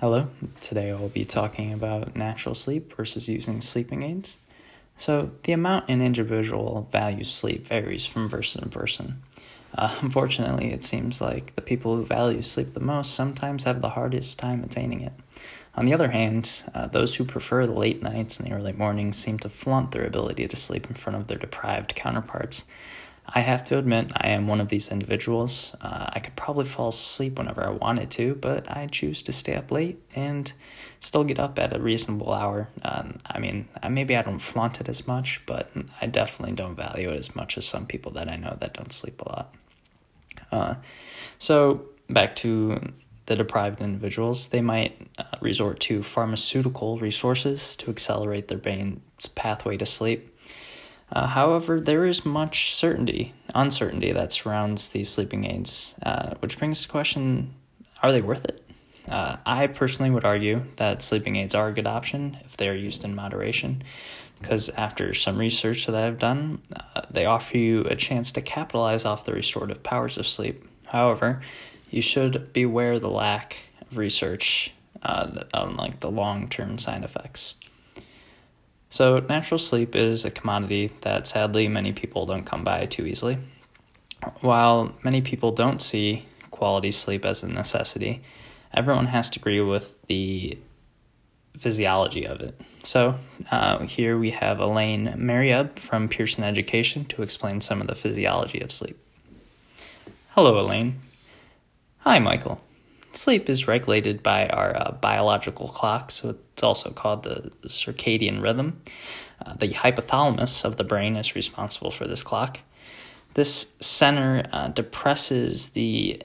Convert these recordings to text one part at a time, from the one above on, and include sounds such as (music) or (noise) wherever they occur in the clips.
Hello, today I'll be talking about natural sleep versus using sleeping aids. So, the amount an individual values sleep varies from person to person. Uh, (laughs) unfortunately, it seems like the people who value sleep the most sometimes have the hardest time attaining it. On the other hand, uh, those who prefer the late nights and the early mornings seem to flaunt their ability to sleep in front of their deprived counterparts. I have to admit, I am one of these individuals. Uh, I could probably fall asleep whenever I wanted to, but I choose to stay up late and still get up at a reasonable hour. Um, I mean, maybe I don't flaunt it as much, but I definitely don't value it as much as some people that I know that don't sleep a lot. Uh, so, back to the deprived individuals, they might uh, resort to pharmaceutical resources to accelerate their brain's pathway to sleep. Uh, however, there is much certainty, uncertainty that surrounds these sleeping aids, uh, which brings the question are they worth it? Uh, I personally would argue that sleeping aids are a good option if they are used in moderation, because after some research that I've done, uh, they offer you a chance to capitalize off the restorative powers of sleep. However, you should beware the lack of research uh, on like the long term side effects. So, natural sleep is a commodity that sadly many people don't come by too easily. While many people don't see quality sleep as a necessity, everyone has to agree with the physiology of it. So, uh, here we have Elaine Marieb from Pearson Education to explain some of the physiology of sleep. Hello, Elaine. Hi, Michael. Sleep is regulated by our uh, biological clock, so it's also called the circadian rhythm. Uh, the hypothalamus of the brain is responsible for this clock. This center uh, depresses the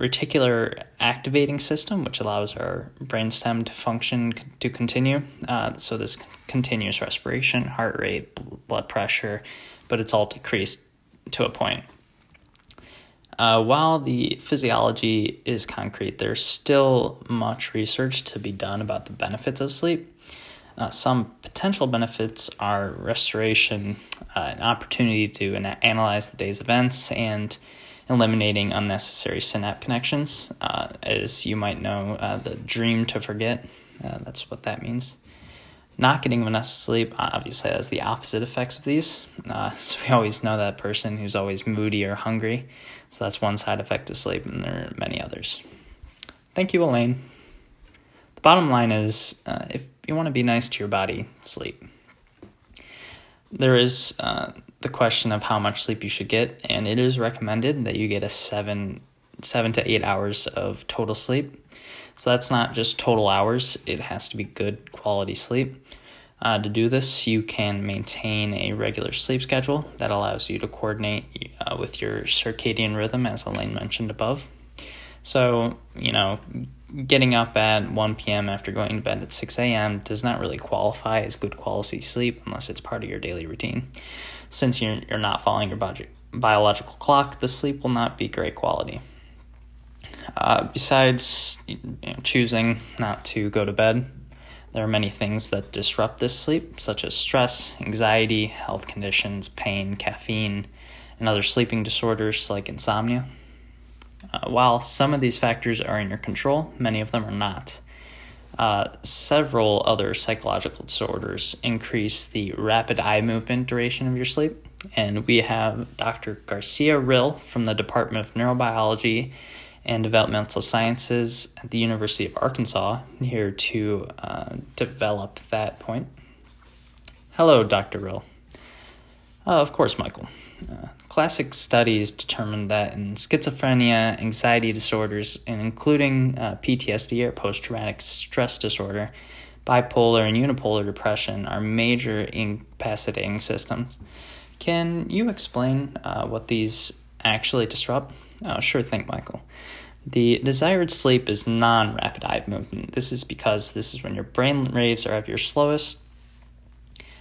reticular activating system, which allows our brainstem to function to continue. Uh, so this continuous respiration, heart rate, blood pressure, but it's all decreased to a point. Uh, while the physiology is concrete, there's still much research to be done about the benefits of sleep. Uh, some potential benefits are restoration, uh, an opportunity to an- analyze the day's events, and eliminating unnecessary synapse connections. Uh, as you might know, uh, the dream to forget, uh, that's what that means. Not getting enough sleep obviously has the opposite effects of these. Uh, (laughs) so we always know that person who's always moody or hungry. So that's one side effect of sleep, and there are many others. Thank you, Elaine. The bottom line is uh, if you want to be nice to your body, sleep. There is uh, the question of how much sleep you should get, and it is recommended that you get a seven seven to eight hours of total sleep. So that's not just total hours, it has to be good quality sleep. Uh, to do this, you can maintain a regular sleep schedule that allows you to coordinate uh, with your circadian rhythm, as Elaine mentioned above. So, you know, getting up at 1 p.m. after going to bed at 6 a.m. does not really qualify as good quality sleep unless it's part of your daily routine. Since you're, you're not following your budget, biological clock, the sleep will not be great quality. Uh, besides you know, choosing not to go to bed, there are many things that disrupt this sleep, such as stress, anxiety, health conditions, pain, caffeine, and other sleeping disorders like insomnia. Uh, while some of these factors are in your control, many of them are not. Uh, several other psychological disorders increase the rapid eye movement duration of your sleep. And we have Dr. Garcia Rill from the Department of Neurobiology and Developmental Sciences at the University of Arkansas here to uh, develop that point. Hello, Dr. Rill. Uh, of course, Michael. Uh, classic studies determined that in schizophrenia, anxiety disorders, and including uh, PTSD or post traumatic stress disorder, bipolar and unipolar depression are major incapacitating systems. Can you explain uh, what these actually disrupt? Oh, sure thing, Michael. The desired sleep is non rapid eye movement. This is because this is when your brain waves are at your slowest.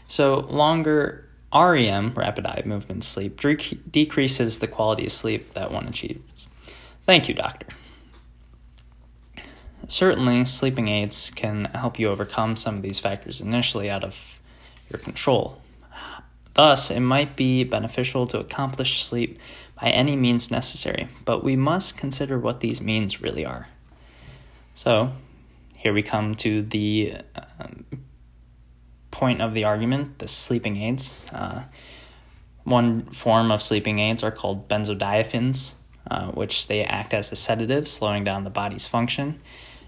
So, longer REM, rapid eye movement sleep, decreases the quality of sleep that one achieves. Thank you, doctor. Certainly, sleeping aids can help you overcome some of these factors initially out of your control. Thus, it might be beneficial to accomplish sleep by any means necessary, but we must consider what these means really are. So, here we come to the um, point of the argument the sleeping aids. Uh, one form of sleeping aids are called benzodiazepines, uh, which they act as a sedative, slowing down the body's function,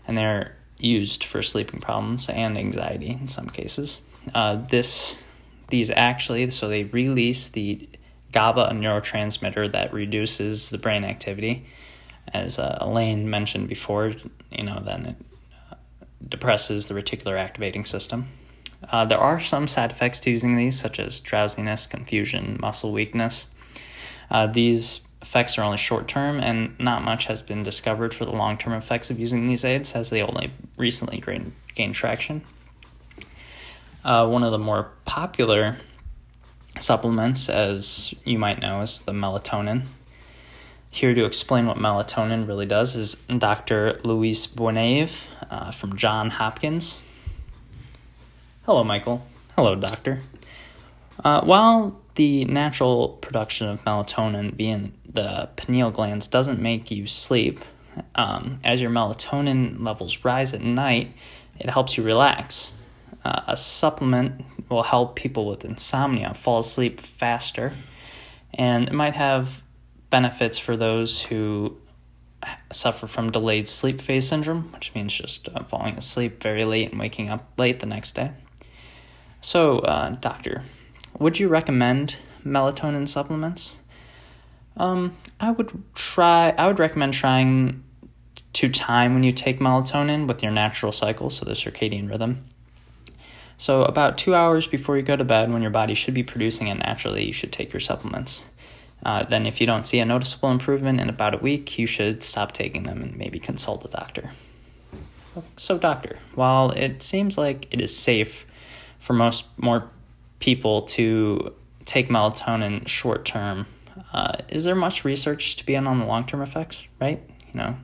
and they're used for sleeping problems and anxiety in some cases. Uh, this, these actually, so they release the GABA, a neurotransmitter that reduces the brain activity, as uh, Elaine mentioned before. You know, then it uh, depresses the reticular activating system. Uh, there are some side effects to using these, such as drowsiness, confusion, muscle weakness. Uh, these effects are only short term, and not much has been discovered for the long term effects of using these aids, as they only recently gained, gained traction. Uh, one of the more popular supplements, as you might know, is the melatonin. Here to explain what melatonin really does is Dr. Luis Buenaver uh, from John Hopkins. Hello, Michael. Hello, Doctor. Uh, while the natural production of melatonin via the pineal glands doesn't make you sleep, um, as your melatonin levels rise at night, it helps you relax. Uh, a supplement will help people with insomnia fall asleep faster, and it might have benefits for those who suffer from delayed sleep phase syndrome, which means just uh, falling asleep very late and waking up late the next day. So, uh, doctor, would you recommend melatonin supplements? Um, I would try. I would recommend trying to time when you take melatonin with your natural cycle, so the circadian rhythm. So, about two hours before you go to bed, when your body should be producing it naturally, you should take your supplements. Uh, then, if you don't see a noticeable improvement in about a week, you should stop taking them and maybe consult a doctor. So, doctor, while it seems like it is safe for most more people to take melatonin short term. Uh, is there much research to be done on the long term effects? Right? You know,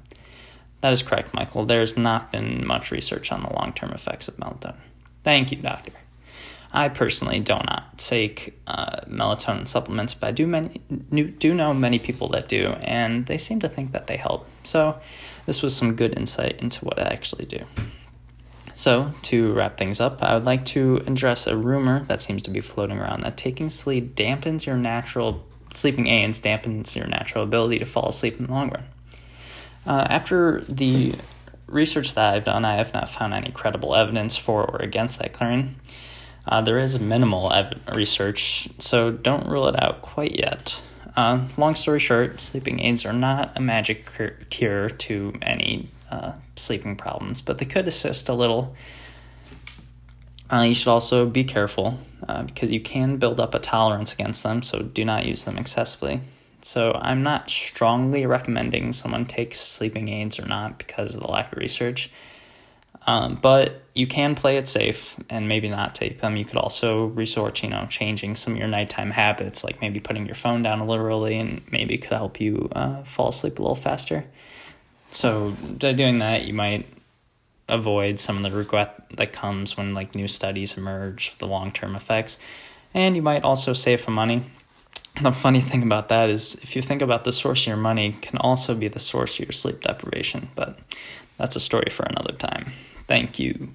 that is correct, Michael. There's not been much research on the long term effects of melatonin. Thank you, doctor. I personally do not take uh, melatonin supplements, but I do many do know many people that do, and they seem to think that they help. So, this was some good insight into what I actually do. So, to wrap things up, I would like to address a rumor that seems to be floating around that taking sleep dampens your natural sleeping aids, dampens your natural ability to fall asleep in the long run. Uh, after the research that I've done, I have not found any credible evidence for or against that clearing. Uh, there is minimal ev- research, so don't rule it out quite yet. Uh, long story short, sleeping aids are not a magic cure to any uh, sleeping problems, but they could assist a little. Uh, you should also be careful uh, because you can build up a tolerance against them, so do not use them excessively. So, I'm not strongly recommending someone take sleeping aids or not because of the lack of research. Um, but you can play it safe and maybe not take them. You could also resort you know, changing some of your nighttime habits, like maybe putting your phone down a little early and maybe could help you uh, fall asleep a little faster. So by doing that, you might avoid some of the regret that comes when like new studies emerge of the long term effects, and you might also save some money. The funny thing about that is, if you think about the source of your money, can also be the source of your sleep deprivation. But that's a story for another time. Thank you.